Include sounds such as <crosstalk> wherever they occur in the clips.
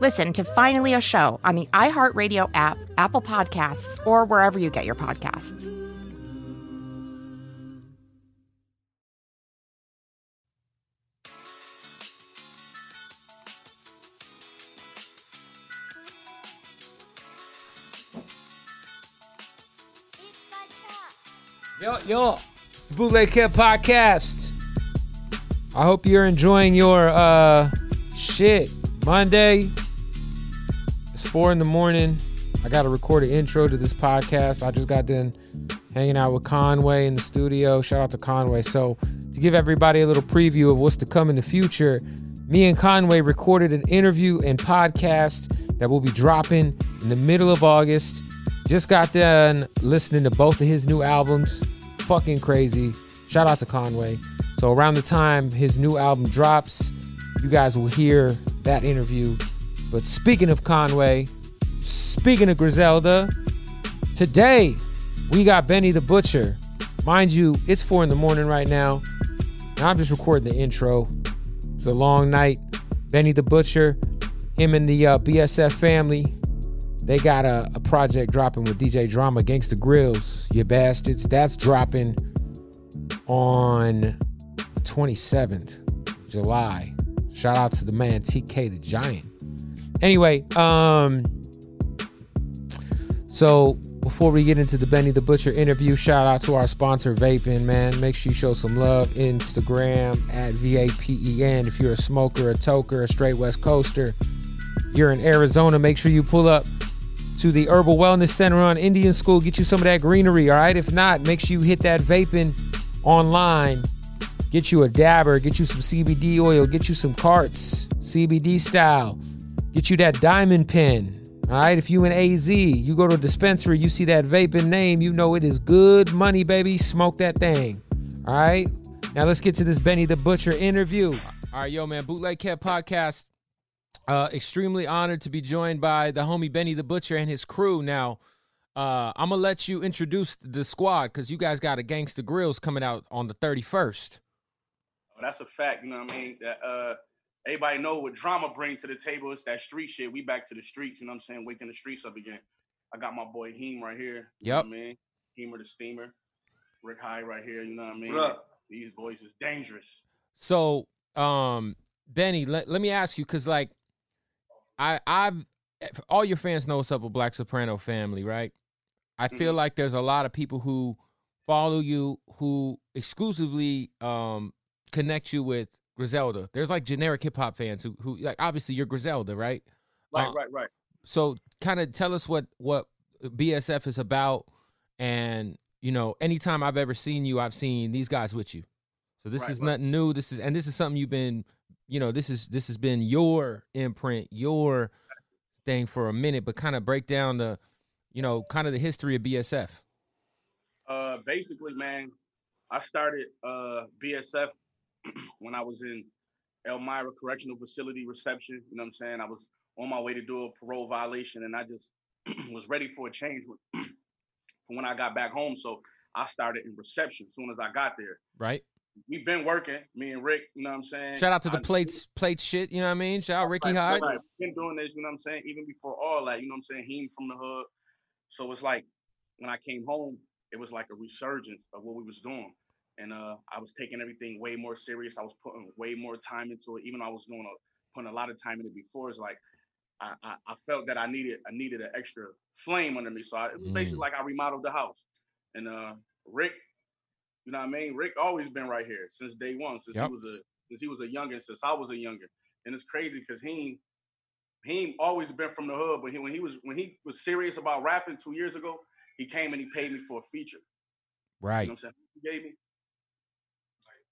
Listen to Finally a Show on the iHeartRadio app, Apple Podcasts, or wherever you get your podcasts. Yo, yo, Bootleg Kev Podcast. I hope you're enjoying your uh shit. Monday. It's four in the morning. I gotta record an intro to this podcast. I just got done hanging out with Conway in the studio. Shout out to Conway. So to give everybody a little preview of what's to come in the future, me and Conway recorded an interview and podcast that will be dropping in the middle of August. Just got done listening to both of his new albums. Fucking crazy. Shout out to Conway. So around the time his new album drops, you guys will hear that interview. But speaking of Conway, speaking of Griselda, today we got Benny the Butcher. Mind you, it's four in the morning right now. And I'm just recording the intro. It's a long night. Benny the Butcher, him and the uh, BSF family, they got a, a project dropping with DJ Drama, Gangsta Grillz, you bastards. That's dropping on the 27th July. Shout out to the man TK the Giant. Anyway, um, so before we get into the Benny the Butcher interview, shout out to our sponsor Vapen, man. Make sure you show some love. Instagram at V-A-P-E-N. If you're a smoker, a toker, a straight West Coaster, you're in Arizona, make sure you pull up to the Herbal Wellness Center on Indian School. Get you some of that greenery, all right? If not, make sure you hit that Vapen online. Get you a dabber, get you some CBD oil, get you some carts, CBD style. Get you that diamond pen. All right, if you in AZ, you go to a dispensary, you see that Vapen name, you know it is good money, baby. Smoke that thing. All right. Now let's get to this Benny the Butcher interview. All right, yo, man, Bootleg Kev Podcast. Uh, extremely honored to be joined by the homie Benny the Butcher and his crew. Now, uh, I'm gonna let you introduce the squad because you guys got a Gangsta Grillz coming out on the 31st. Oh, that's a fact. You know what I mean? That uh, everybody know what drama bring to the table. It's that street shit. We back to the streets. You know what I'm saying? Waking the streets up again. I got my boy Heem right here. You Yep. know what I mean? Heemer the steamer. Rick Hyde right here. You know what I mean? Bruh. These boys is dangerous. So, um, Benny, let, let me ask you, cause like, I I've all your fans know what's up with Black Soprano family, right? I feel Mhm. like there's a lot of people who follow you who exclusively um connect you with Griselda. There's like generic hip hop fans who who like obviously you're Griselda, right? Right, Uh, right, right. So kind of tell us what what BSF is about, and you know, anytime I've ever seen you, I've seen these guys with you. So this Right, is right. nothing new. This is and this is something you've been, you know, this is this has been your imprint, your thing for a minute. But kind of break down the, you know, kind of the history of BSF. Uh, basically, man, I started uh BSF <clears throat> when I was in Elmira Correctional Facility reception. You know what I'm saying? I was on my way to do a parole violation, and I just <clears throat> was ready for a change when, <clears throat> from when I got back home. So I started in reception as soon as I got there. Right. We've been working, me and Rick. You know what I'm saying? Shout out to the I- plates, plate shit. You know what I mean? Shout out Ricky Hyde. right. Been doing this, you know what I'm saying? Even before all that, you know what I'm saying? He from the hood. So it's like when I came home, it was like a resurgence of what we was doing. And uh, I was taking everything way more serious. I was putting way more time into it. Even though I was doing a, putting a lot of time in it before. It's like I, I, I felt that I needed I needed an extra flame under me. So I, it was basically like I remodeled the house. And uh, Rick, you know what I mean? Rick always been right here since day one, since Yep. he was a since he was a youngin, since I was a youngin. And it's crazy because he he always been from the hood, but he, when he was when he was serious about rapping two years ago, he came and he paid me for a feature. You Right. know what I'm saying? He gave me like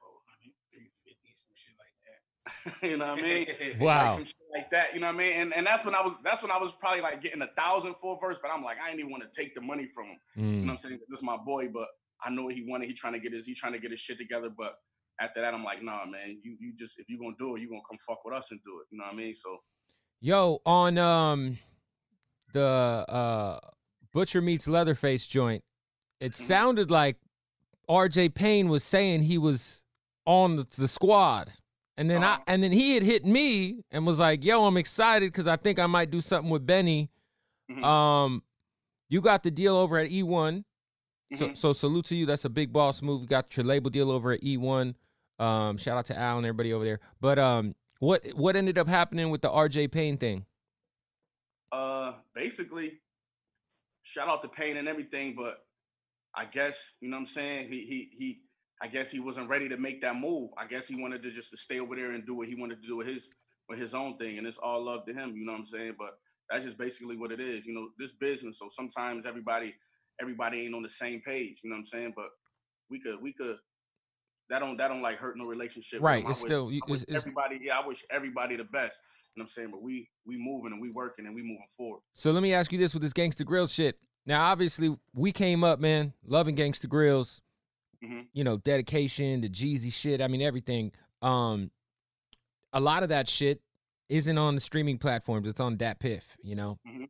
400, 350, some shit like that. <laughs> you know what I mean? <laughs> Like Wow. some like that. You know what I mean? And and that's when I was that's when I was probably like getting a thousand for a verse, but I'm like, I ain't even want to take the money from him. You know Mm. what I'm saying? This is my boy, but I know what he wanted. He trying to get his he trying to get his shit together. But after that, I'm like, nah, man, you you just if you're gonna do it, you gonna come fuck with us and do it. You know what I mean? So Yo, on um the uh Butcher Meets Leatherface joint, it Mhm. sounded like RJ Payne was saying he was on the, the squad. And then I Uh-huh. and then he had hit me and was like, "Yo, I'm excited cuz I think I might do something with Benny." mhm, Um you got the deal over at eOne. So, mhm. so salute to you. That's a big boss move. You got your label deal over at eOne. Um, shout out to Al and everybody over there. But um, what what ended up happening with the RJ Payne thing? uh basically shout out to Payne and everything, but I guess, you know what I'm saying? He he he I guess he wasn't ready to make that move. I guess he wanted to just to stay over there and do what he wanted to do with his with his own thing. And it's all love to him, you know what I'm saying? But that's just basically what it is. You know, this business. So sometimes everybody everybody ain't on the same page, you know what I'm saying? But we could we could that don't that don't like hurt no relationship. Right, it's wish- still- it's- it's- everybody, yeah, I wish everybody the best. You know what I'm saying? But we we moving and we working and we moving forward. So let me ask you this with this gangster Grill shit. Now, obviously, we came up, man, loving gangster Grillz. Mhm. You know, dedication, the Jeezy shit. I mean, everything. Um, a lot of that shit isn't on the streaming platforms. It's on Dat Piff. You know, Mhm.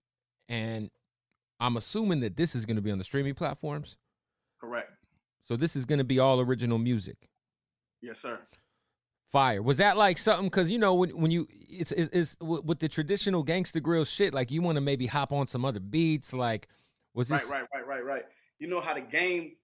and I'm assuming that this is going to be on the streaming platforms. Correct. So this is going to be all original music. Yes, sir. Fire. Was that like something? Because you know when when you it's it's, it's with with the traditional gangster grill shit. Like you want to maybe hop on some other beats. Like was this Right, right, right, right, right. You know how the game,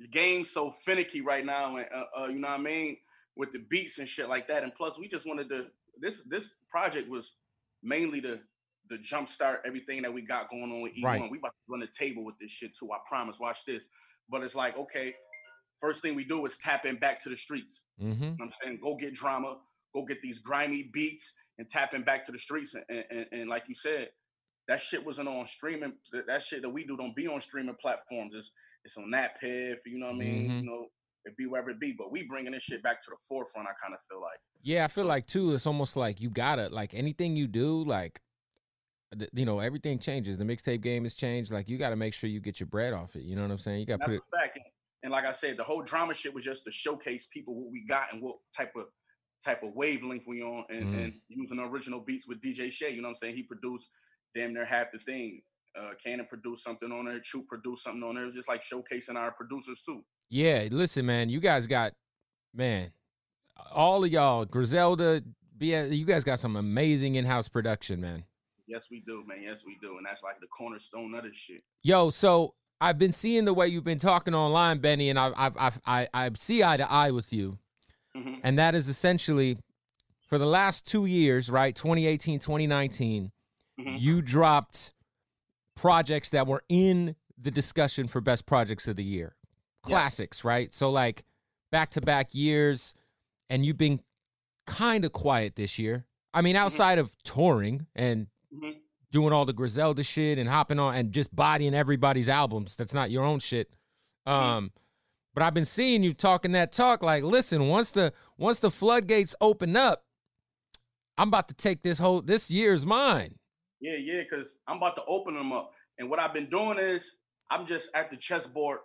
the game's so finicky right now, and uh, uh, you know what I mean with the beats and shit like that. And plus, we just wanted to this this project was mainly to the jumpstart everything that we got going on with eOne. Right. We about to run the table with this shit too. I promise. Watch this. But it's like okay, first thing we do is tap in back to the streets. hmm You know what I'm saying? Go get drama, go get these grimy beats and tap tapping back to the streets. And, and, and like you said, that shit wasn't on streaming. That that shit that we do don't be on streaming platforms. It's it's on DatPiff, you know what I mean? Mhm. You know, it be wherever it be. But we bringing this shit back to the forefront, I kind of feel like. Yeah, I feel So- like too. It's almost like you gotta like anything you do, like you know, everything changes. The mixtape game has changed. Like you got to make sure you get your bread off it. You know what I'm saying? You got to put it. fact. And, and like I said, the whole drama shit was just to showcase people what we got and what type of type of wavelength we on and, Mhm. and using original beats with DJ Shay. You know what I'm saying? He produced damn near half the thing. Uh Cannon produced something on there, Chu produced something on there. It was just like showcasing our producers too. Yeah, listen, man. You guys got man, all of y'all, Griselda, you guys got some amazing in-house production, man. Yes, we do, man. Yes, we do. And that's like the cornerstone of this shit. Yo, so I've been seeing the way you've been talking online, Benny, and I've I've, I've I, I see eye to eye with you. Mhm. And that is essentially for the last 2 years, right? 2018, 2019, Mhm. you dropped projects that were in the discussion for best projects of the year. Classics, right? So like back-to-back years and you've been kind of quiet this year. I mean, outside of touring and Mhm. doing all the Griselda shit and hopping on and just bodying everybody's albums. That's not your own shit. Um, but I've been seeing you talking that talk. Like, listen, once the once the floodgates open up, I'm about to take this whole this year's mine. Yeah, yeah, because I'm about to open them up. And what I've been doing is I'm just at the chessboard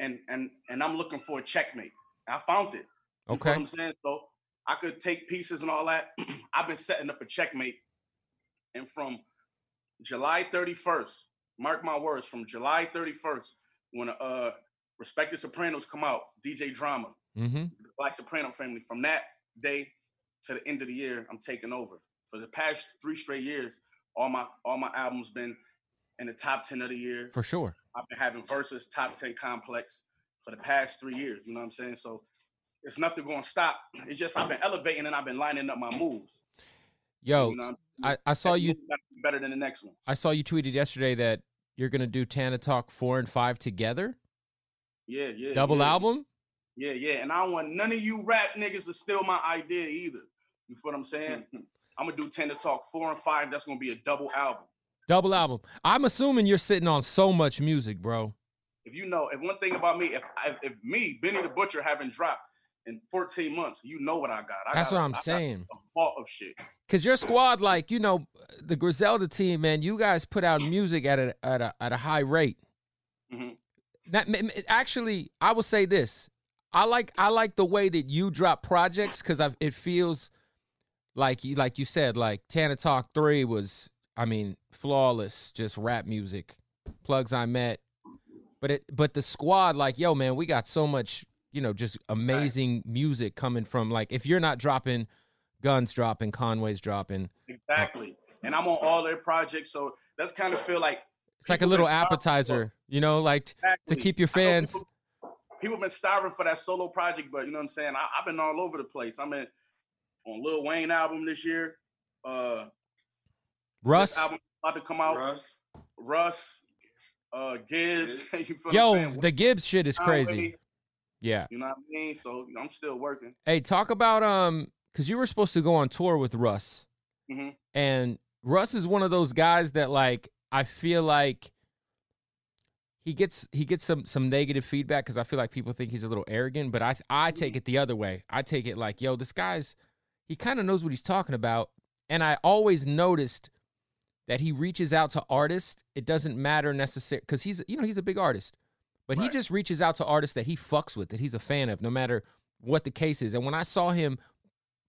and and and I'm looking for a checkmate. I found it. You Okay. what I'm saying? So I could take pieces and all that. <clears throat> I've been setting up a checkmate, and from July 31st, mark my words, from July 31st, when uh Respected Sopranos come out, DJ Drama, Mm-hmm. Black Soprano family, from that day to the end of the year, I'm taking over. For the past three straight years, all my all my albums been in the top 10 of the year. For sure. I've been having versus top 10 complex for the past three years. You know what I'm saying? So it's nothing going to stop. It's just I've been elevating and I've been lining up my moves. Yo, You know, I, I saw you better than the next one. I saw you tweeted yesterday that you're gonna do Tana Talk four and five together. Yeah, yeah. Double yeah. album? Yeah, yeah. And I don't want none of you rap niggas to steal my idea either. You feel what I'm saying? <laughs> I'm gonna do Tana Talk four and five. That's gonna be a double album. Double album. I'm assuming you're sitting on so much music, bro. If you know, if one thing about me, if if, if me, Benny the Butcher, haven't dropped in 14 months, you know what I got. I That's got what I'm I saying. A vault of shit. Cause your squad, like you know, the Griselda team, man, you guys put out music at a at a at a high rate. Mhm. That actually, I will say this: I like I like the way that you drop projects because it feels like you like you said, like Tana Talk Three was, I mean, flawless, just rap music. Plugs I met, but it but the squad, like yo, man, we got so much, you know, just amazing music coming from like if you're not dropping, Gunn's dropping, Conway's dropping. Exactly. And I'm on all their projects, so that's kind of feel like It's like a little starving for- appetizer, you know, like t- to keep your fans. People, people been starving for that solo project, but you know what I'm saying. I, I've been all over the place. I'm in on Lil Wayne album this year. Uh, Russ, this album about to come out. Russ. Russ, uh, Gibbs. <laughs> you feel what I'm yo, saying? the Gibbs shit is Conway, crazy. Yeah. You know what I mean? So I'm still working. Hey, talk about um, because you were supposed to go on tour with Russ, Mhm. and Russ is one of those guys that like I feel like he gets he gets some some negative feedback because I feel like people think he's a little arrogant, but I I take it the other way. I take it like, yo, this guy's he kind of knows what he's talking about, and I always noticed that he reaches out to artists. It doesn't matter necessarily because he's you know he's a big artist, but he just reaches out to artists that he fucks with, that he's a fan of, no matter what the case is. And when I saw him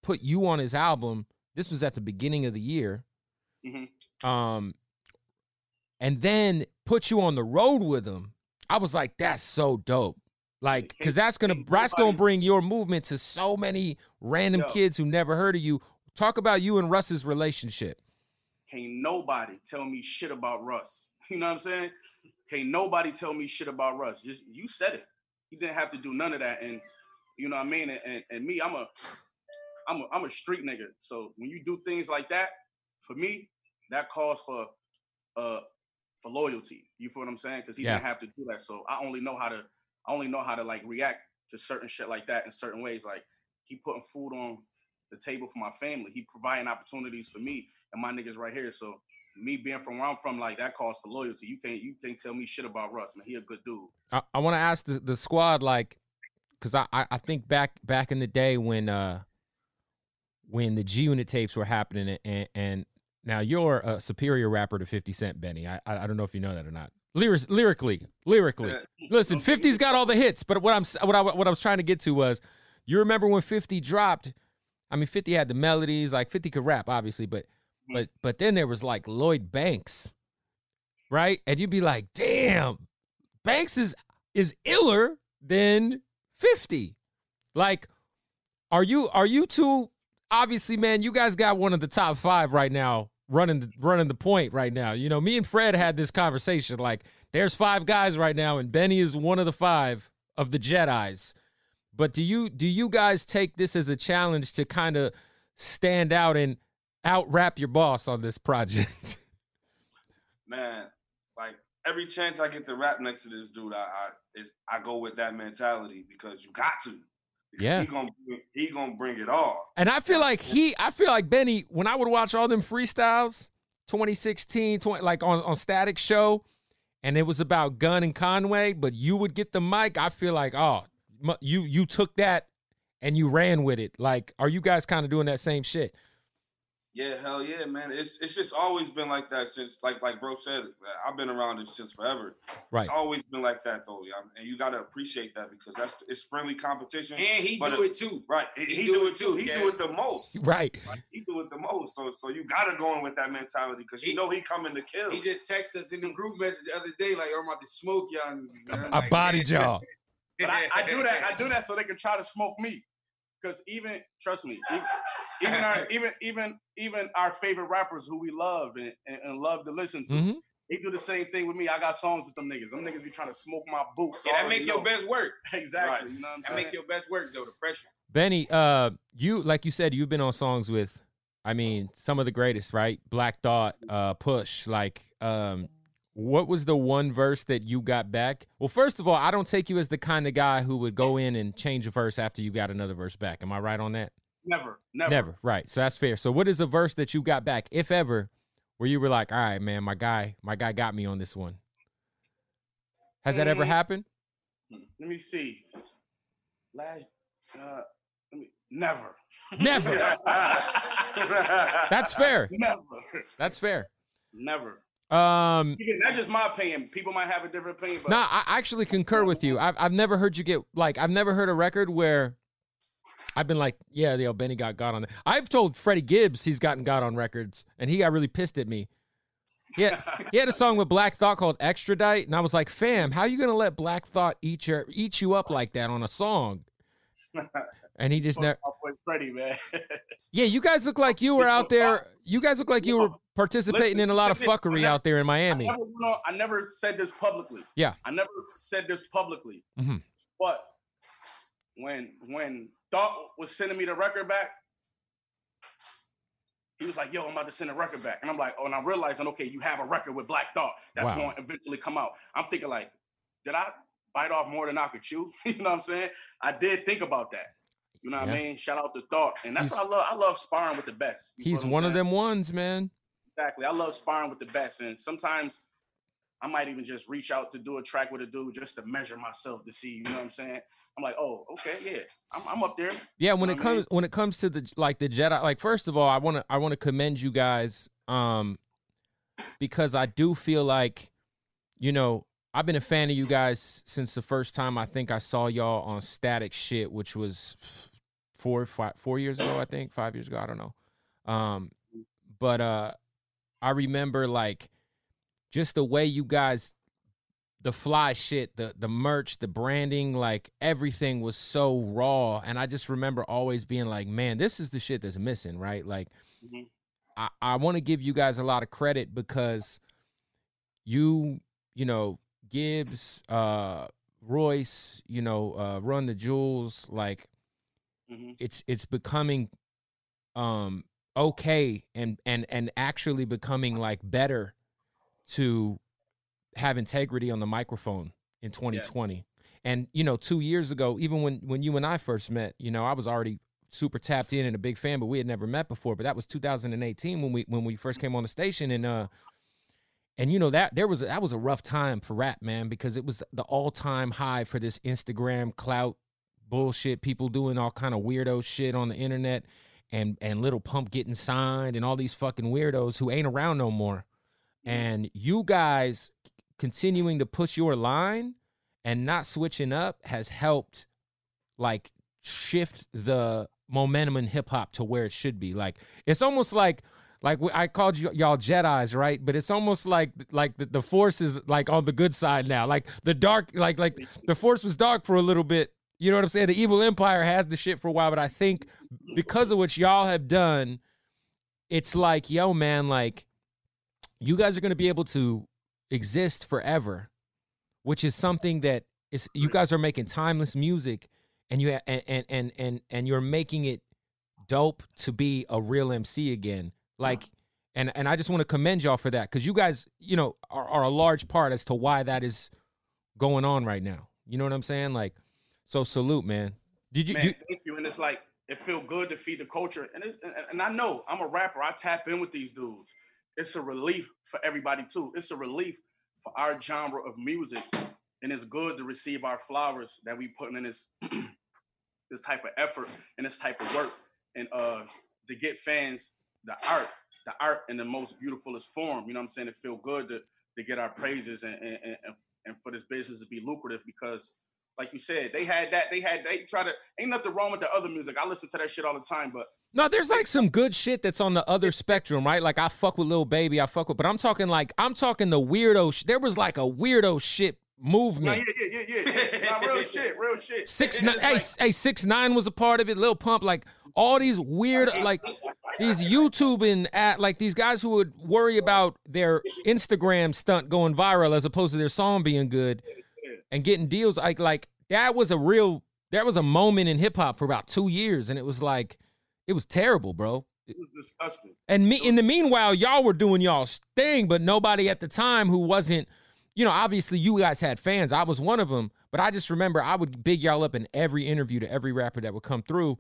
put you on his album, this was at the beginning of the year, Mhm. um, and then put you on the road with him, I was like, that's so dope. Like, because that's gonna that's gonna bring your movement to so many random Yo. kids who never heard of you. Talk about you and Russ's relationship. Can't nobody tell me shit about Russ. <laughs> You know what I'm saying? Can't nobody tell me shit about Russ. Just you said it. He didn't have to do none of that. And you know what I mean? And, and, and me, I'm a I'm a I'm a street nigga. So when you do things like that, for me, that calls for uh for loyalty. You feel what I'm saying? Because he Yeah. didn't have to do that. So I only know how to I only know how to like react to certain shit like that in certain ways. Like he putting food on the table for my family. He providing opportunities for me and my niggas right here. So me being from where I'm from, like that calls for loyalty. You can't you can't tell me shit about Russ, man. He a good dude. I, I want to ask the, the squad like because I, I think back back in the day when uh when the G Unit tapes were happening and and now you're a superior rapper to 50 Cent Benny. I I don't know if you know that or not. Lyric, lyrically, lyrically. Listen, 50's got all the hits, but what I'm what I what I was trying to get to was you remember when 50 dropped I mean 50 had the melodies, like 50 could rap obviously, but mm-hmm. but but then there was like Lloyd Banks. Right? And you'd be like, "Damn, Banks is is iller than 50. Like, are you are you two obviously, man, you guys got one of the top five right now running the running the point right now. You know, me and Fred had this conversation. Like, there's five guys right now, and Benny is one of the five of the Jedi's. But do you do you guys take this as a challenge to kind of stand out and out rap your boss on this project? <laughs> man, like every chance I get to rap next to this dude, I I, I go with that mentality because you got to. Yeah. he gonna he gonna bring it all. And I feel like he, I feel like Benny, when I would watch all them freestyles, 2016, 20, like on, on Statik Show, and it was about Gunn and Conway, but you would get the mic. I feel like, oh, you you took that and you ran with it. Like, are you guys kind of doing that same shit? Yeah, hell yeah, man. It's it's just always been like that since like like bro said. I've been around it since forever. Right. It's always been like that though, yeah. And you gotta appreciate that because that's it's friendly competition. And he But do it- it too. Right. He, He he do do it it too. too, He Kev. do it the most. Right. Like, he do it the most. So so you gotta go in with that mentality because you He- know he coming to kill. He just texted us in the group message the other day, like, oh, "I'm about to smoke y'all." I'm I like, bodied y'all. But I, I do that. I do that so they can try to smoke me. Because even trust me, even, even our <laughs> even even even our favorite rappers who we love and, and, and love to listen to, Mhm. they do the same thing with me. I got songs with them niggas. Them niggas be trying to smoke my boots. Yeah, that already make your know. best work. <laughs> Exactly. Right. You know what I'm That saying? make your best work though. The pressure. Benny, uh, you like you said, you've been on songs with, I mean, some of the greatest, right? Black Thought, uh, Push. Like, um, what was the one verse that you got back? Well, first of all, I don't take you as the kind of guy who would go in and change a verse after you got another verse back. Am I right on that? Never, never. Never. Right. So that's fair. So what is a verse that you got back, if ever, where you were like, all right, man, my guy, my guy got me on this one. Has that ever Mm. happened? Let me see. Last, uh, let me, never. Never. <laughs> That's fair. Never. That's fair. Never. Um, That's just my opinion. People might have a different opinion, but No, I actually concur with you. I've I've never heard you get like I've never heard a record where I've been like, yeah, yo, Benny got God on it. I've told Freddie Gibbs he's gotten God on records, and he got really pissed at me. Yeah, he had a song with Black Thought called Extradite, and I was like, fam, how are you gonna let Black Thought eat your eat you up like that on a song? And he just <laughs> never. Freddie, man. Yeah, you guys look like you were out there. You guys look like you were participating in a lot of Listen, fucking listen, out there in I Miami. never, went on- I never said this publicly. Yeah. I never said this publicly. Mhm. But when when Thought was sending me the record back, he was like, "Yo, I'm about to send a record back," and I'm like, "Oh," and I'm realizing, okay, you have a record with Black Thought that's Wow. going to eventually come out. I'm thinking like, did I bite off more than I could chew? <laughs> you know what I'm saying? I did think about that. You know what Yeah. I mean? Shout out to Thought, and that's He's- what I love. I love sparring with the best. He's what one of them ones, man. Exactly. I love sparring with the best. And sometimes I might even just reach out to do a track with a dude just to measure myself to see, you know what I'm saying? I'm like, oh, okay, yeah. I'm, I'm up there. Yeah, when know it I mean? comes when it comes to the like the Jedi, like first of all, I want to I want to commend you guys um because I do feel like you know, I've been a fan of you guys since the first time I think I saw y'all on Statik Shit, which was four five four years ago, I think, 5 years ago, I don't know. Um but uh I remember like just the way you guys the fly shit, the the merch, the branding, like everything was so raw. And I just remember always being like, man, this is the shit that's missing, right? Like Mhm. I, I want to give you guys a lot of credit because you, you know, Gibbs, uh, Royce, you know, uh, Run the Jewels, like Mhm. it's it's becoming um okay and and and actually becoming like better to have integrity on the microphone in 2020 and you know 2 years ago even when when you and I first met you know I was already super tapped in and a big fan but we had never met before but that was 2018 when we when we first came on the station and uh and you know that there was that was a rough time for rap man because it was the all-time high for this Instagram clout bullshit people doing all kind of weirdo shit on the internet and and Lil Pump getting signed and all these fucking weirdos who ain't around no more mm-hmm. and you guys continuing to push your line and not switching up has helped like shift the momentum in hip hop to where it should be like it's almost like like I called you y'all Jedi's, right? But it's almost like like the, the force is like on the good side now. Like the dark, like like the force was dark for a little bit. You know what I'm saying? The evil empire has the shit for a while, but I think because of what y'all have done, it's like, yo, man, like you guys are gonna be able to exist forever, which is something that is you guys are making timeless music, and you and and and and, and you're making it dope to be a real MC again. Like, and and I just want to commend y'all for that because you guys, you know, are, are a large part as to why that is going on right now. You know what I'm saying? Like, so salute, man. Did you? Man, you thank you. And it's like, it feel good to feed the culture. And, it's, and, and I know I'm a rapper. I tap in with these dudes. It's a relief for everybody too. It's a relief for our genre of music. And it's good to receive our flowers that we putting in this <clears throat> this type of effort and this type of work. And uh to get fans the art, the art in the most beautifulest form. You know what I'm saying? It feel good to to get our praises and and, and, and for this business to be lucrative because like you said, they had that. They had they try to. Ain't nothing wrong with the other music. I listen to that shit all the time. But No, there's like some good shit that's on the other spectrum, right? Like I fuck with Lil Baby, I fuck with, but I'm talking like I'm talking the weirdo. Sh- there was like a weirdo shit movement. yeah, yeah, yeah, yeah. yeah. Nah, real shit, real shit. Six nine, hey, hey, six nine was a part of it. Lil Pump, like all these weird, like these YouTubing at like these guys who would worry about their Instagram stunt going viral as opposed to their song being good and getting deals. Like like that was a real that was a moment in hip hop for about two years, and it was like it was terrible, bro. it was disgusting. And me, in the meanwhile, y'all were doing y'all's thing, but nobody at the time who wasn't, you know, obviously you guys had fans. I was one of them, but I just remember I would big y'all up in every interview to every rapper that would come through. And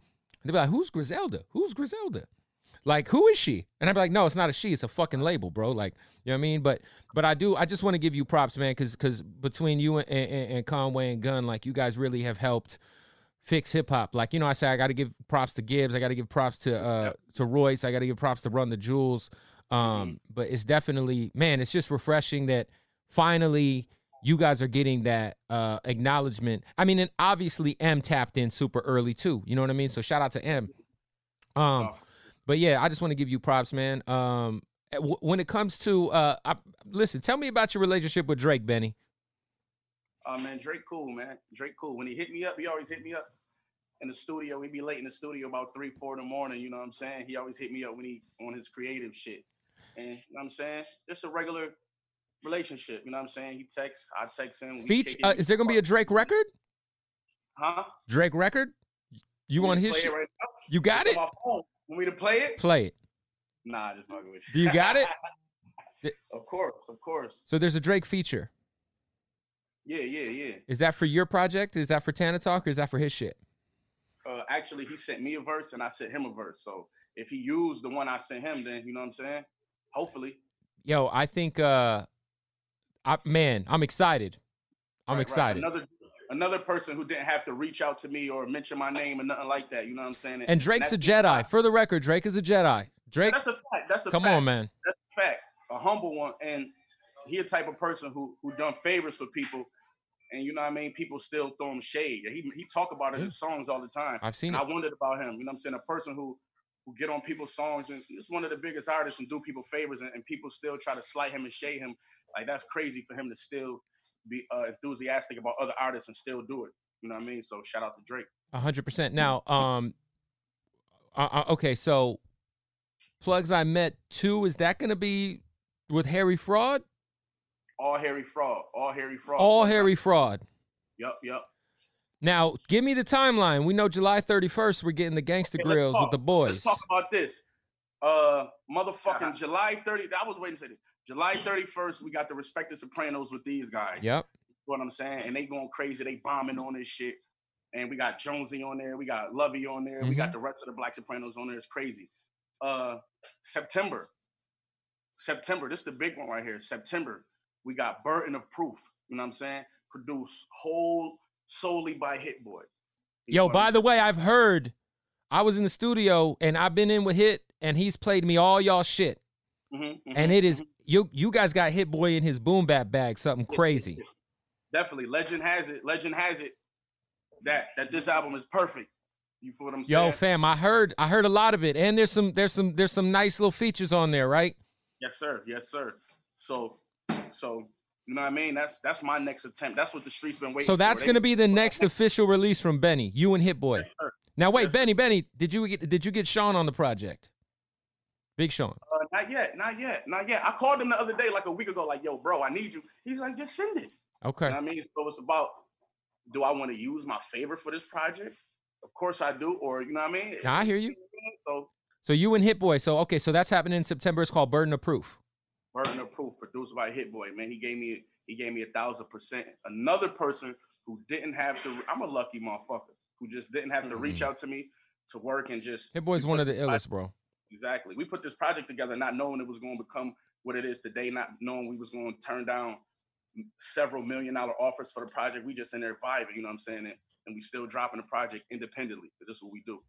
they'd be like, "Who's Griselda? Who's Griselda? Like, who is she?" And I'd be like, "No, it's not a she. It's a fucking label, bro. Like, you know what I mean?" But, but I do. I just want to give you props, man, because because between you and, and, and Conway and Gunn, like, you guys really have helped fix hip hop. Like you know, I say I got to give props to Gibbs. I got to give props to uh to Royce. I got to give props to Run the Jewels. Um, but it's definitely man, it's just refreshing that finally you guys are getting that uh acknowledgement. I mean, and obviously M tapped in super early too. You know what I mean? So shout out to M. Um, but yeah, I just want to give you props, man. Um, w- when it comes to uh, I, listen, tell me about your relationship with Drake, Benny. Uh, man, Drake cool, man. Drake cool. When he hit me up, he always hit me up in the studio. We'd be late in the studio about three, four in the morning. You know what I'm saying? He always hit me up when he on his creative shit. And you know what I'm saying? Just a regular relationship. You know what I'm saying? He texts, I text him. we Feature, uh, is there gonna be a Drake record? Huh? Drake record? You Want want me to his play shit? it right now? You got It's it? on. Want me to play it? Play it. Nah, just fucking with you. Do you got it? <laughs> of course, of course. So there's a Drake feature. Yeah, yeah, yeah. Is that for your project? Is that for Tana Talk or is that for his shit? Uh, actually, he sent me a verse and I sent him a verse. So if he used the one I sent him, then you know what I'm saying? Hopefully. Yo, I think uh I man, I'm excited. I'm Right, right. excited. Another another person who didn't have to reach out to me or mention my name or nothing like that. You know what I'm saying? And Drake's a that's- Jedi. For the record, Drake is a Jedi. Drake, That's a fact. That's a come fact. on, man. That's a fact. A humble one, and he a type of person who who done favors for people, and you know what I mean. People still throw him shade. He he talk about it in his songs all the time. I've seen and it. I wondered about him. You know what I'm saying? A person who who get on people's songs and he's one of the biggest artists and do people favors, and, and people still try to slight him and shade him. Like that's crazy for him to still be uh, enthusiastic about other artists and still do it. You know what I mean? So shout out to Drake. A hundred percent. Now, um, uh, uh, okay, so plugs I met two. Is that gonna be with Harry Fraud? All Harry fraud. All Harry fraud. All Harry Fraud. Yep, yep. Now, give me the timeline. We know July 31st. We're getting the gangster Okay, let's grills with the boys. Let's talk about this. Uh, motherfucking July 30. I was waiting to say this. July 31st, we got the Respected Sopranos with these guys. Yep. what I'm saying? And they going crazy. They bombing on this shit. And we got Jonesy on there. We got Lovey on there. We Mm-hmm. got the rest of the Black Sopranos on there. It's crazy. Uh, September. September. This is the big one right here. September. We got Burden of Proof. You know what I'm saying? Produced whole solely by Hit Boy. Yo, by the way, I've heard. I was in the studio and I've been in with Hit, and he's played me all y'all shit. Mhm, mhm, And it is mhm. you. You guys got Hit Boy in his boom bap bag, something crazy. definitely. Legend has it. Legend has it that that this album is perfect. You feel what I'm saying? Yo, fam, I heard. I heard a lot of it, and there's some. There's some. There's some nice little features on there, right? Yes, sir. Yes, sir. So, so you know what I mean? That's that's my next attempt. That's what the streets been waiting. For. So that's for. Gonna be the next official release from Benny. You and Hit Boy. Yes. Now wait, Yes. Benny, Benny, did you get did you get Sean on the project? Big Sean. Uh, not yet. Not yet. Not yet. I called him the other day, like a week ago, like, "Yo, bro, I need you." He's like, "Just send it." Okay. You know what I mean? So it's about, do I want to use my favor for this project? Of course I do. Or you know what I mean? I hear you. So So you and Hit Boy. So okay, so that's happening in September. It's called Burden of Proof. Burden of Proof, produced by Hit Boy, man. He gave me he gave me a thousand percent. Another person who didn't have to. I'm a lucky motherfucker who just didn't have to reach out to me to work and just. Mm-hmm. Hit Boy's one of the illest, bro. Exactly. We put this project together not knowing it was going to become what it is today, not knowing we was going to turn down several million dollar offers for the project. We just in there vibing, you know what I'm saying? And, and we still dropping the project independently. This is what we do.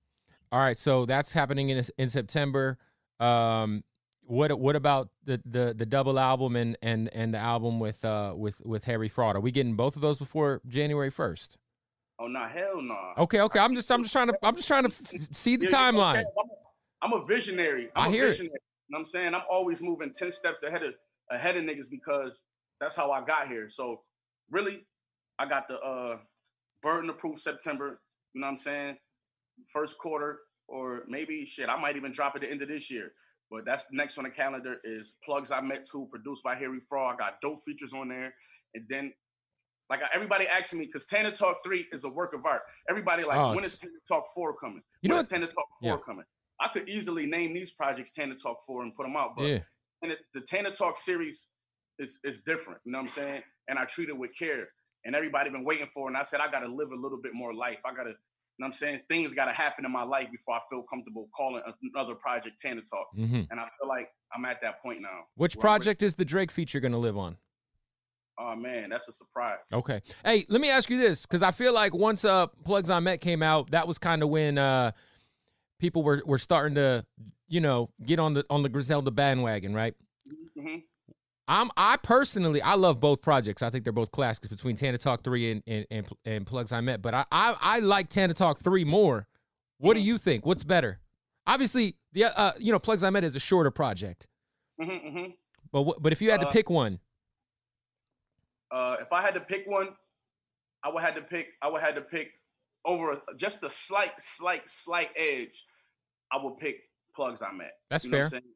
All right, so that's happening in in September. Um, what what about the the the double album and and and the album with uh with with Harry Fraud? Are we getting both of those before January first? Oh no, hell no. Okay, okay. I'm just I'm just trying to I'm just trying to see the Yeah, timeline. okay. I'm I'm a visionary. I'm I a hear it. visionary. You know what I'm saying? I'm always moving 10 steps ahead of ahead of niggas because that's how I got here. So really, I got the uh Burden of Proof September, you know what I'm saying? First quarter, or maybe shit, I might even drop at the end of this year. But that's next on the calendar is Plugs I Met to produced by Harry Fraud. I got dope features on there. And then like everybody asking me, because Tana Talk 3 is a work of art. Everybody like, Oh, when it's- Tana Talk 4 coming? You know when is what- Tana Talk 4 Yeah. coming? I could easily name these projects Tana Talk 4 and put them out, but Yeah. and it, the Tana Talk series is is different. You know what I'm saying? And I treat it with care. And everybody been waiting for. it. And I said I got to live a little bit more life. I got to. You know what I'm saying? Things got to happen in my life before I feel comfortable calling another project Tana Talk. Mhm. And I feel like I'm at that point now. Which where I'm ready- project is the Drake feature going to live on? Oh man, that's a surprise. Okay. Hey, let me ask you this because I feel like once uh Plugs I Met came out, that was kind of when uh people were were starting to, you know, get on the on the Griselda bandwagon, right? hmm I'm I personally I love both projects. I think they're both classics between Tana Talk three and and and, and Plugs I Met. But I, I I like Tana Talk three more. What do you think? What's better? Obviously, the uh you know Plugs I Met is a shorter project, hmm hmm but but if you had to Uh, pick one, Uh, if I had to pick one, I would have to pick. I would have to pick over just a slight, slight, slight edge. I will pick plugs I met. That's You know what I'm fair. saying?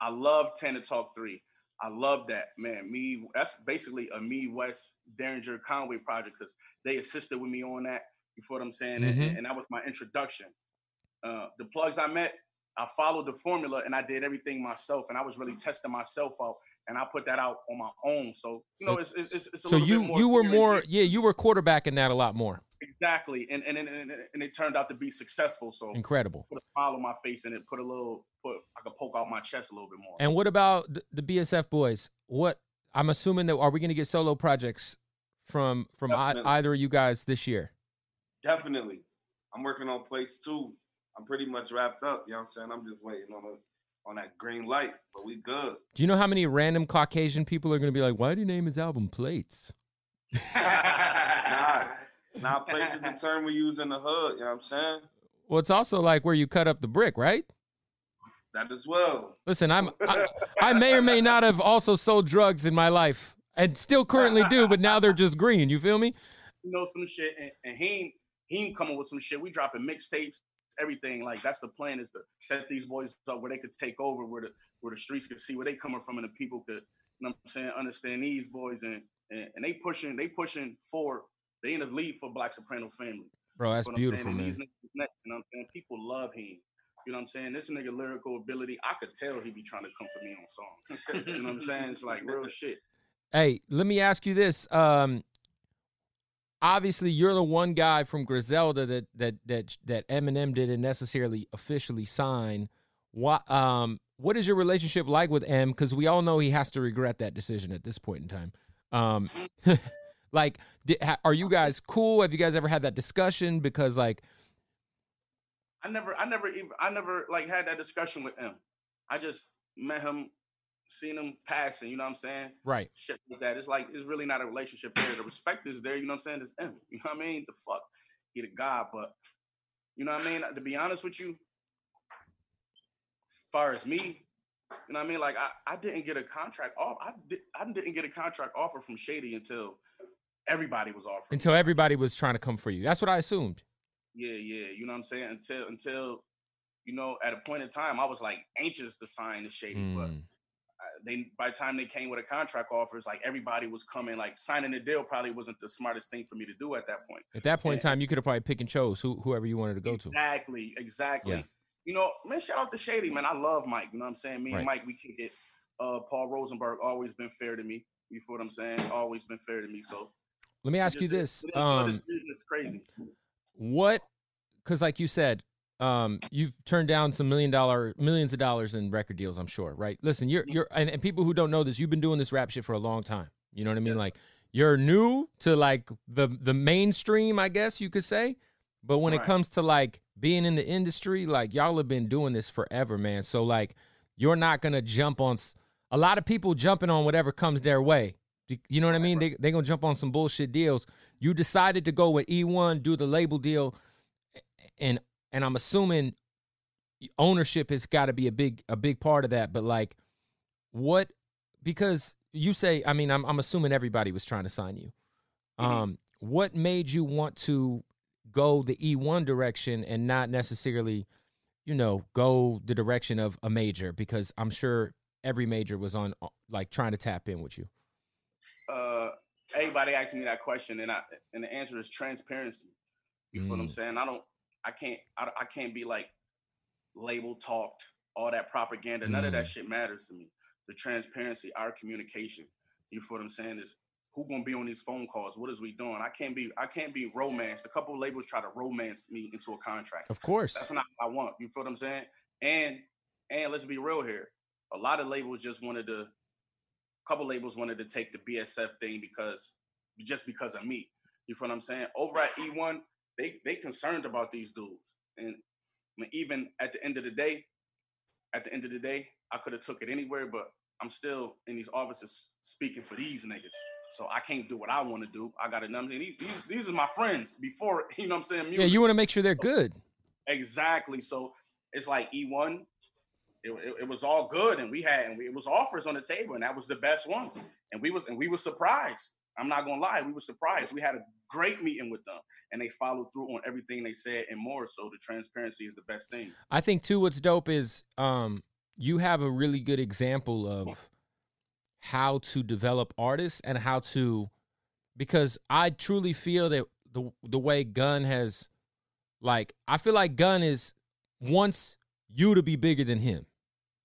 I love Tana Talk Three. I love that man. Me, that's basically a me West Daringer Conway project because they assisted with me on that. You feel what I'm saying? And- Mhm. And, that was my introduction. Uh, the plugs I met, I followed the formula and I did everything myself, and I was really testing myself out, and I put that out on my own. So you know, it's it's, it's a so little you bit more you were more yeah you were quarterbacking that a lot more. exactly, and and, and and and it turned out to be successful. So Incredible. put a smile on my face and it put a little put I could poke out my chest a little bit more. And what about the, the BSF boys? What I'm assuming that are we going to get solo projects from from I, either of you guys this year? Definitely. I'm working on place two. I'm pretty much wrapped up. You know what I'm saying? I'm just waiting on a, on that green light, but we good. Do you know how many random Caucasian people are going to be like, "Why do you name his album Plates?" <laughs> nah, nah, <laughs> plates is the term we use in the hood. You know what I'm saying? Well, it's also like where you cut up the brick, right? That as well. Listen, I'm I, I may or may not have <laughs> also sold drugs in my life and still currently do, but now they're just green. You feel me? you know some shit, and, and he he ain't coming with some shit. We dropping mixtapes, everything. Like that's the plan is to set these boys up where they could take over, where the where the streets could see where they coming from, and the people could, you know what I'm saying, understand these boys, and and, and they pushing they pushing for they in the lead for Black Soprano family. Bro, that's You know beautiful, man. these niggas next, you know what I'm saying? People love him. You know what I'm saying? This nigga lyrical ability, I could tell he be trying to come for me on song. <laughs> you know what I'm saying? It's like real shit. Hey, let me ask you this. Um, obviously, you're the one guy from Griselda that that that that Eminem didn't necessarily officially sign. What um, what is your relationship like with M? Because we all know he has to regret that decision at this point in time. Um, <laughs> like, are you guys cool? Have you guys ever had that discussion? Because like, I never, I never even, I never like had that discussion with him. I just met him, seen him passing. You know what I'm saying? right? Shit like that. It's like it's really not a relationship there. The respect is there. You know what I'm saying? It's him. You know what I mean? The fuck, he the god. But you know what I mean? To be honest with you, far as me, you know what I mean? Like I, I didn't get a contract off. I did, I didn't get a contract offer from Shady until everybody was offering. Until everybody was trying to come for you. That's what I assumed. Yeah, yeah. You know what I'm saying? Until until you know, at a point in time, I was like anxious to sign the Shady, but Mm. uh, they by the time they came with a contract offer, it's like everybody was coming. Like signing the deal probably wasn't the smartest thing for me to do at that point. At that point in time, you could have probably pick and chose who whoever you wanted to go to. Exactly, exactly. Yeah. You know, man, shout out to Shady, man. I love Mike. You know what I'm saying? Me Right. and Mike, we kick it. Uh, Paul Rosenberg always been fair to me. You feel what I'm saying? Always been fair to me. So Let me ask you just this. Um, it's crazy. what because like you said um you've turned down some million dollar millions of dollars in record deals i'm sure right listen you're you're and, and people who don't know this you've been doing this rap shit for a long time you know what i mean Yes. like you're new to like the the mainstream i guess you could say But when it Right. comes to like being in the industry, like y'all have been doing this forever, man. So like you're not gonna jump on a lot of people jumping on whatever comes their way. You- know what I mean? They they gonna jump on some bullshit deals. You decided to go with eOne, do the label deal, and and I'm assuming ownership has got to be a big a big part of that. But like, what? Because you say, I mean, I'm I'm assuming everybody was trying to sign you. Um, what made you want to go the eOne direction and not necessarily, you know, go the direction of a major? Because I'm sure every major was on like trying to tap in with you. Everybody asks me that question and I and the answer is transparency. You feel what I'm Mm. saying? I don't I can't I, I can't be like label talked, all that propaganda. None of that Mm. shit matters to me. The transparency, our communication. You feel what I'm saying? Is who gonna be on these phone calls? What is we doing? I can't be I can't be romanced. A couple of labels try to romance me into a contract. Of course. That's not what I want. You feel what I'm saying? And and let's be real here. A lot of labels just wanted to couple labels wanted to take the BSF thing because just because of me. You feel what I'm saying? Over at eOne, they they concerned about these dudes. And I mean, even at the end of the day, at the end of the day, I could have took it anywhere, but I'm still in these offices speaking for these niggas. So I can't do what I want to do. I got to number. These, these, these are my friends before, <laughs> you know what I'm saying? Yeah, you want to make sure they're good. Exactly. So it's like eOne. It, it, it was all good, and we had and we, it was offers on the table, and that was the best one. And we was and we were surprised. I'm not gonna lie, we were surprised. We had a great meeting with them, and they followed through on everything they said and more. So the transparency is the best thing. I think too what's dope is um you have a really good example of how to develop artists and how to because I truly feel that the the way Gunn has like I feel like Gunn is wants you to be bigger than him.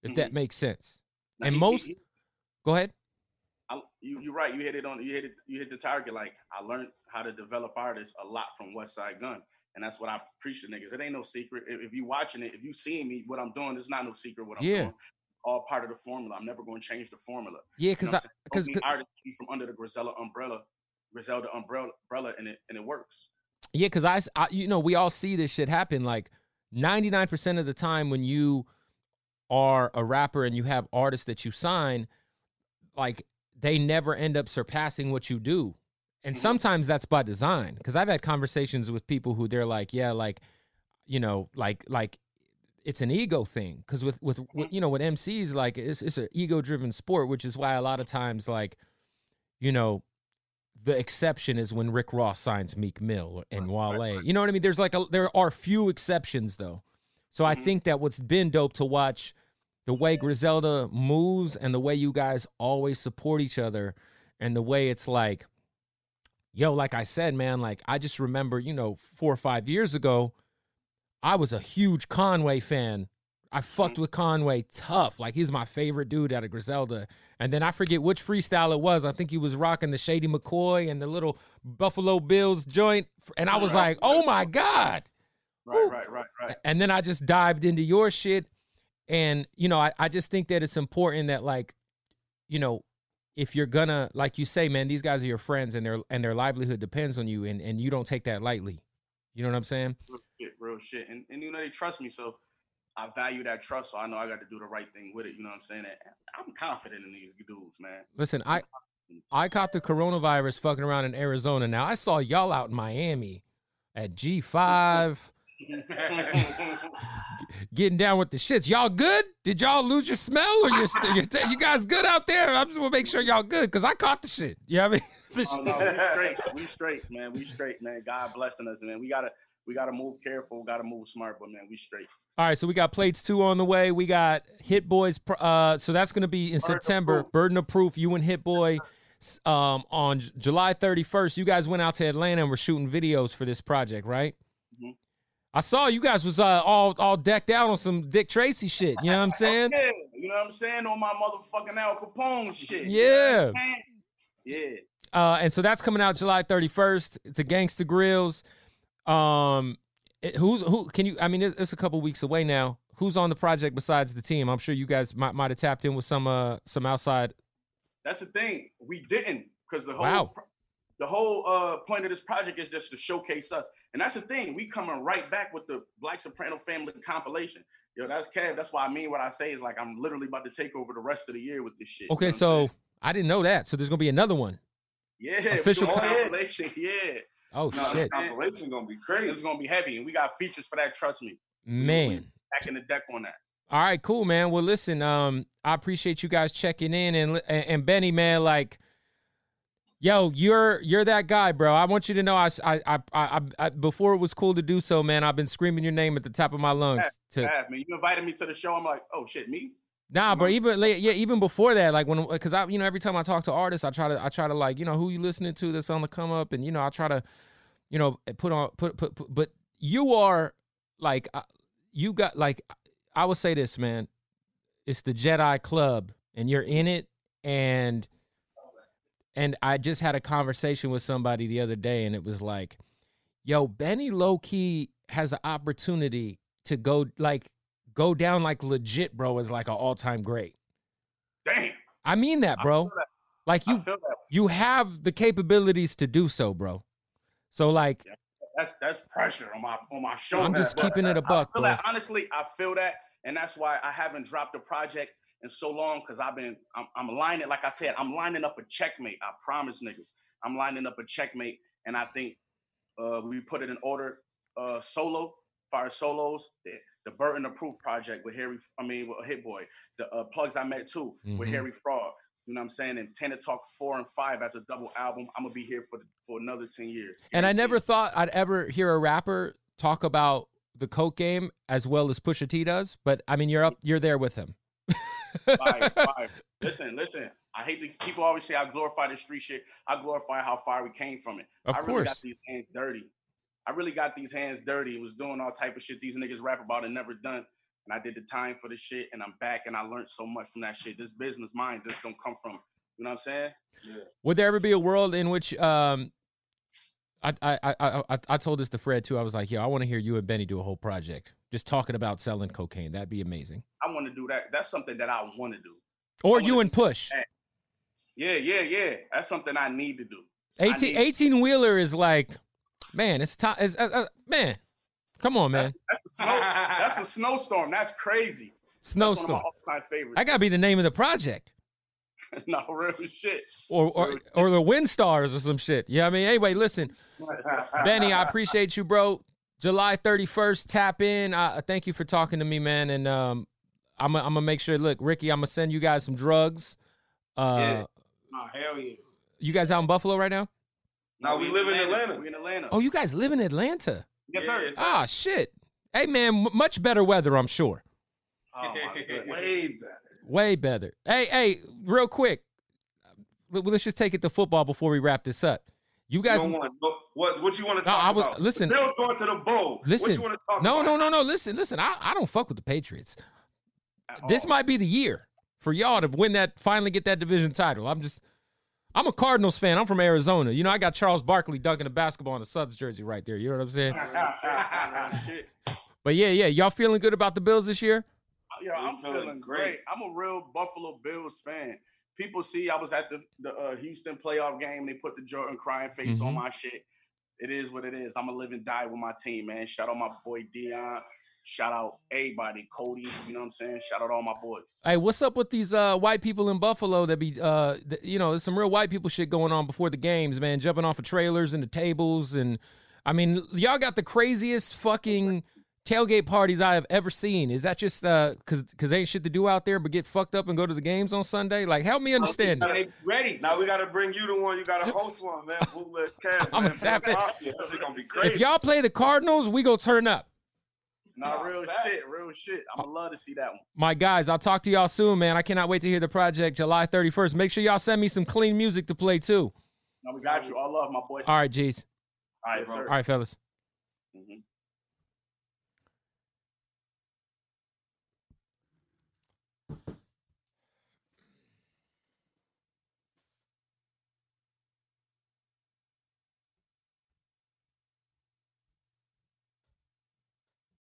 If that Mhm. makes sense. Now, and he- most he- Go ahead. I, you you're right. You hit it on. You hit it. You hit the target. Like I learned how to develop artists a lot from Westside Gunn, and that's what I preach to niggas. It ain't no secret. If, if you watching it, if you seeing me, what I'm doing, it's not no secret. What I'm Yeah. doing, all part of the formula. I'm never going to change the formula. Yeah, You cuz know I what I'm saying? cuz artists from under the Griselda umbrella, Griselda umbrella, umbrella, and it and it works. Yeah, because I, you know, we all see this shit happen. Like 99% of the time when you are a rapper and you have artists that you sign, like they never end up surpassing what you do. And Mhm. sometimes that's by design. Because I've had conversations with people who they're like, yeah, like, you know, like, like, it's an ego thing because with, with with you know with MCs like it's it's an ego driven sport which is why a lot of times like you know the exception is when Rick Ross signs Meek Mill and Wale. You know what I mean? There's like a, there are few exceptions though. So I mm-hmm. think that what's been dope to watch the way Griselda moves and the way you guys always support each other and the way it's like yo like I said man like I just remember, you know, 4 or 5 years ago I was a huge Conway fan. I mm-hmm. fucked with Conway tough. Like he's my favorite dude out of Griselda. And then I forget which freestyle it was. I think he was rocking the Shady McCoy and the little Buffalo Bills joint. And I was like, oh my God. Right, right, right, right. And then I just dived into your shit. And, you know, I, I just think that it's important that like, you know, if you're gonna, like you say, man, these guys are your friends and their and their livelihood depends on you and, and you don't take that lightly. You know what I'm saying? Real shit, real shit. And, and you know they trust me, so I value that trust. So I know I got to do the right thing with it. You know what I'm saying? And I'm confident in these dudes, man. Listen, I I caught the coronavirus fucking around in Arizona. Now I saw y'all out in Miami at G5 <laughs> getting down with the shits. Y'all good? Did y'all lose your smell or your st- your you guys good out there? I'm just gonna make sure y'all good because I caught the shit. You know what I mean? <laughs> The Oh, shit- no, we straight. We straight, man. We straight, man. God blessing us, man. We gotta we gotta move careful. Gotta move smart, but man, we straight. All right, so we got plates two on the way. We got Hit Boys. Uh, so that's going to be in Burden September. Proof. Burden of Proof. You and Hit Boy. Um, on J- July 31st, you guys went out to Atlanta and were shooting videos for this project, right? I saw you guys was uh, all all decked out on some Dick Tracy shit. You know what I'm <laughs> saying? Yeah, you know what I'm saying? On my motherfucking Al Capone shit. you Yeah. know I'm saying? Yeah. Uh, and so that's coming out July 31st. It's a Gangsta Grillz. Um, it- who's who? Can you? I mean, it's, it's a couple weeks away now. Who's on the project besides the team? I'm sure you guys might might have tapped in with some uh some outside. That's the thing. We didn't because the whole Wow. pro- the whole uh, point of this project is just to showcase us, and that's the thing. We coming right back with the Black Soprano Family compilation. Yo, that's Kev. That's why I mean what I say is like I'm literally about to take over the rest of the year with this shit. Okay, you know so I didn't know that. So there's gonna be another one. yeah, official official compilation. <laughs> Yeah, Oh No, this shit, compilation gonna be crazy. It's gonna be heavy, and we got features for that. Trust me. man. Back in the deck on that. All right, cool, man. Well, listen, um, I appreciate you guys checking in, and and, and Benny, man, like, yo, you're you're that guy, bro. I want you to know, I, I, I, I, I before it was cool to do so, man. I've been screaming your name at the top of my lungs. To Have me. You invited me to the show. I'm like, oh shit, me. nah, but even yeah, even before that, like when, because I, you know, every time I talk to artists, I try to, I try to like, you know, who you listening to that's on the come up, and you know, I try to, you know, put on, put, put, put but you are like, uh, you got like, I would say this, man. It's the Jedi Club, and you're in it, and and I just had a conversation with somebody the other day, and it was like, yo, Benny low key has an opportunity to go like go down like legit, bro, as like an all time great. Damn. I mean that, I bro. that. Like I you feel that. you have the capabilities to do so, bro. So like That's that's pressure on my on my shoulder. I'm just keeping it a I buck, feel bro. that honestly, I feel that, and that's why I haven't dropped a project in so long because I've been I'm, I'm lining like I said I'm lining up a checkmate. I promise niggas I'm lining up a checkmate, and I think uh, we put it in order. Uh, solo, fire solos, the, the Burden of Proof project with Harry. I mean, with Hit Boy. The uh, plugs I met too with Mhm. Harry Fraud. You know what I'm saying? Tana Talk four and five as a double album. I'm gonna be here for the, for another ten years. and I never thought I'd ever hear a rapper talk about the coke game as well as Pusha T does, but I mean you're up you're there with him. Fire, <laughs> fire. Listen, listen. I hate to people always say I glorify the street shit. I glorify how far we came from it. Of I really got these hands dirty. I really got these hands dirty. It was doing all type of shit these niggas rap about and never done. And I did the time for the shit, and I'm back, and I learned so much from that shit. This business mind just don't come from. You know what I'm saying? Yeah. Would there ever be a world in which um I I I I, I told this to Fred too. I was like, yo, I want to hear you and Benny do a whole project. Just talking about selling cocaine. That'd be amazing. I want to do that. That's something that I want to do. Or you and Push. Yeah, yeah, yeah. That's something I need to do. I 18, need- 18 wheeler is like, man, it's time. It's, uh, uh, man, come on, man. That's a snow. that's a <laughs> snowstorm. That's crazy. That's one Snowstorm. of my all-time favorites. That gotta be the name of the project, <laughs> no real shit. or or, or the Wind Stars or some shit. Yeah, I mean, anyway, listen, Benny, I appreciate you, bro. July thirty first, tap in. I, I thank you for talking to me, man. And um, I'm gonna make sure. Look, Ricky, I'm gonna send you guys some drugs. Uh, Yeah. Oh hell yeah. you guys out in Buffalo right now? Now we live in Atlanta. We in Atlanta. Oh, you guys live in Atlanta? yes, sir. Ah, shit. Hey, man, m- much better weather, I'm sure. Oh, my goodness. <laughs> Way better. Way better. Hey, hey, real quick. Let's just take it to football before we wrap this up. You You guys, don't want, what, what what you want to No, talk I was- about? listen. The Bills going to the bowl. listen. What you want to talk no, about? no, no, no. Listen, listen. I, I don't fuck with the Patriots. At This all. might be the year for y'all to win that, finally get that division title. I'm just, I'm a Cardinals fan. I'm from Arizona. You know, I got Charles Barkley dunking a basketball in the Suns jersey right there. You know what I'm saying? Shit. <laughs> But yeah, yeah. Y'all feeling good about the Bills this year? Yo, We I'm feeling feeling great. great. I'm a real Buffalo Bills fan. People see I was at the, the uh, Houston playoff game. They put the Jordan crying face on Mhm. my shit. It is what it is. I'm gonna live and die with my team, man. Shout out my boy Dion. Shout out everybody, Cody. You know what I'm saying? Shout out all my boys. Hey, what's up with these uh, white people in Buffalo that be, uh, th- you know, there's some real white people shit going on before the games, man, jumping off of trailers and the tables. And I mean, y'all got the craziest fucking tailgate parties I have ever seen. Is that just uh, cause, cause ain't shit to do out there but get fucked up and go to the games on Sunday? Like, help me understand. Now they ready. Now we got to bring you the one. You got to host one, man. Bootleg <laughs> Kev. I'ma man. tap it. That shit gonna be crazy. If y'all play the Cardinals, we go turn up. Nah, Nah, real facts. shit, real shit. I'm gonna love to see that one. My guys, I'll talk to y'all soon, man. I cannot wait to hear the project July 31st. Make sure y'all send me some clean music to play too. Now we got you. All love, my boy. All right, G's. All right, bro. All right, fellas. Mhm.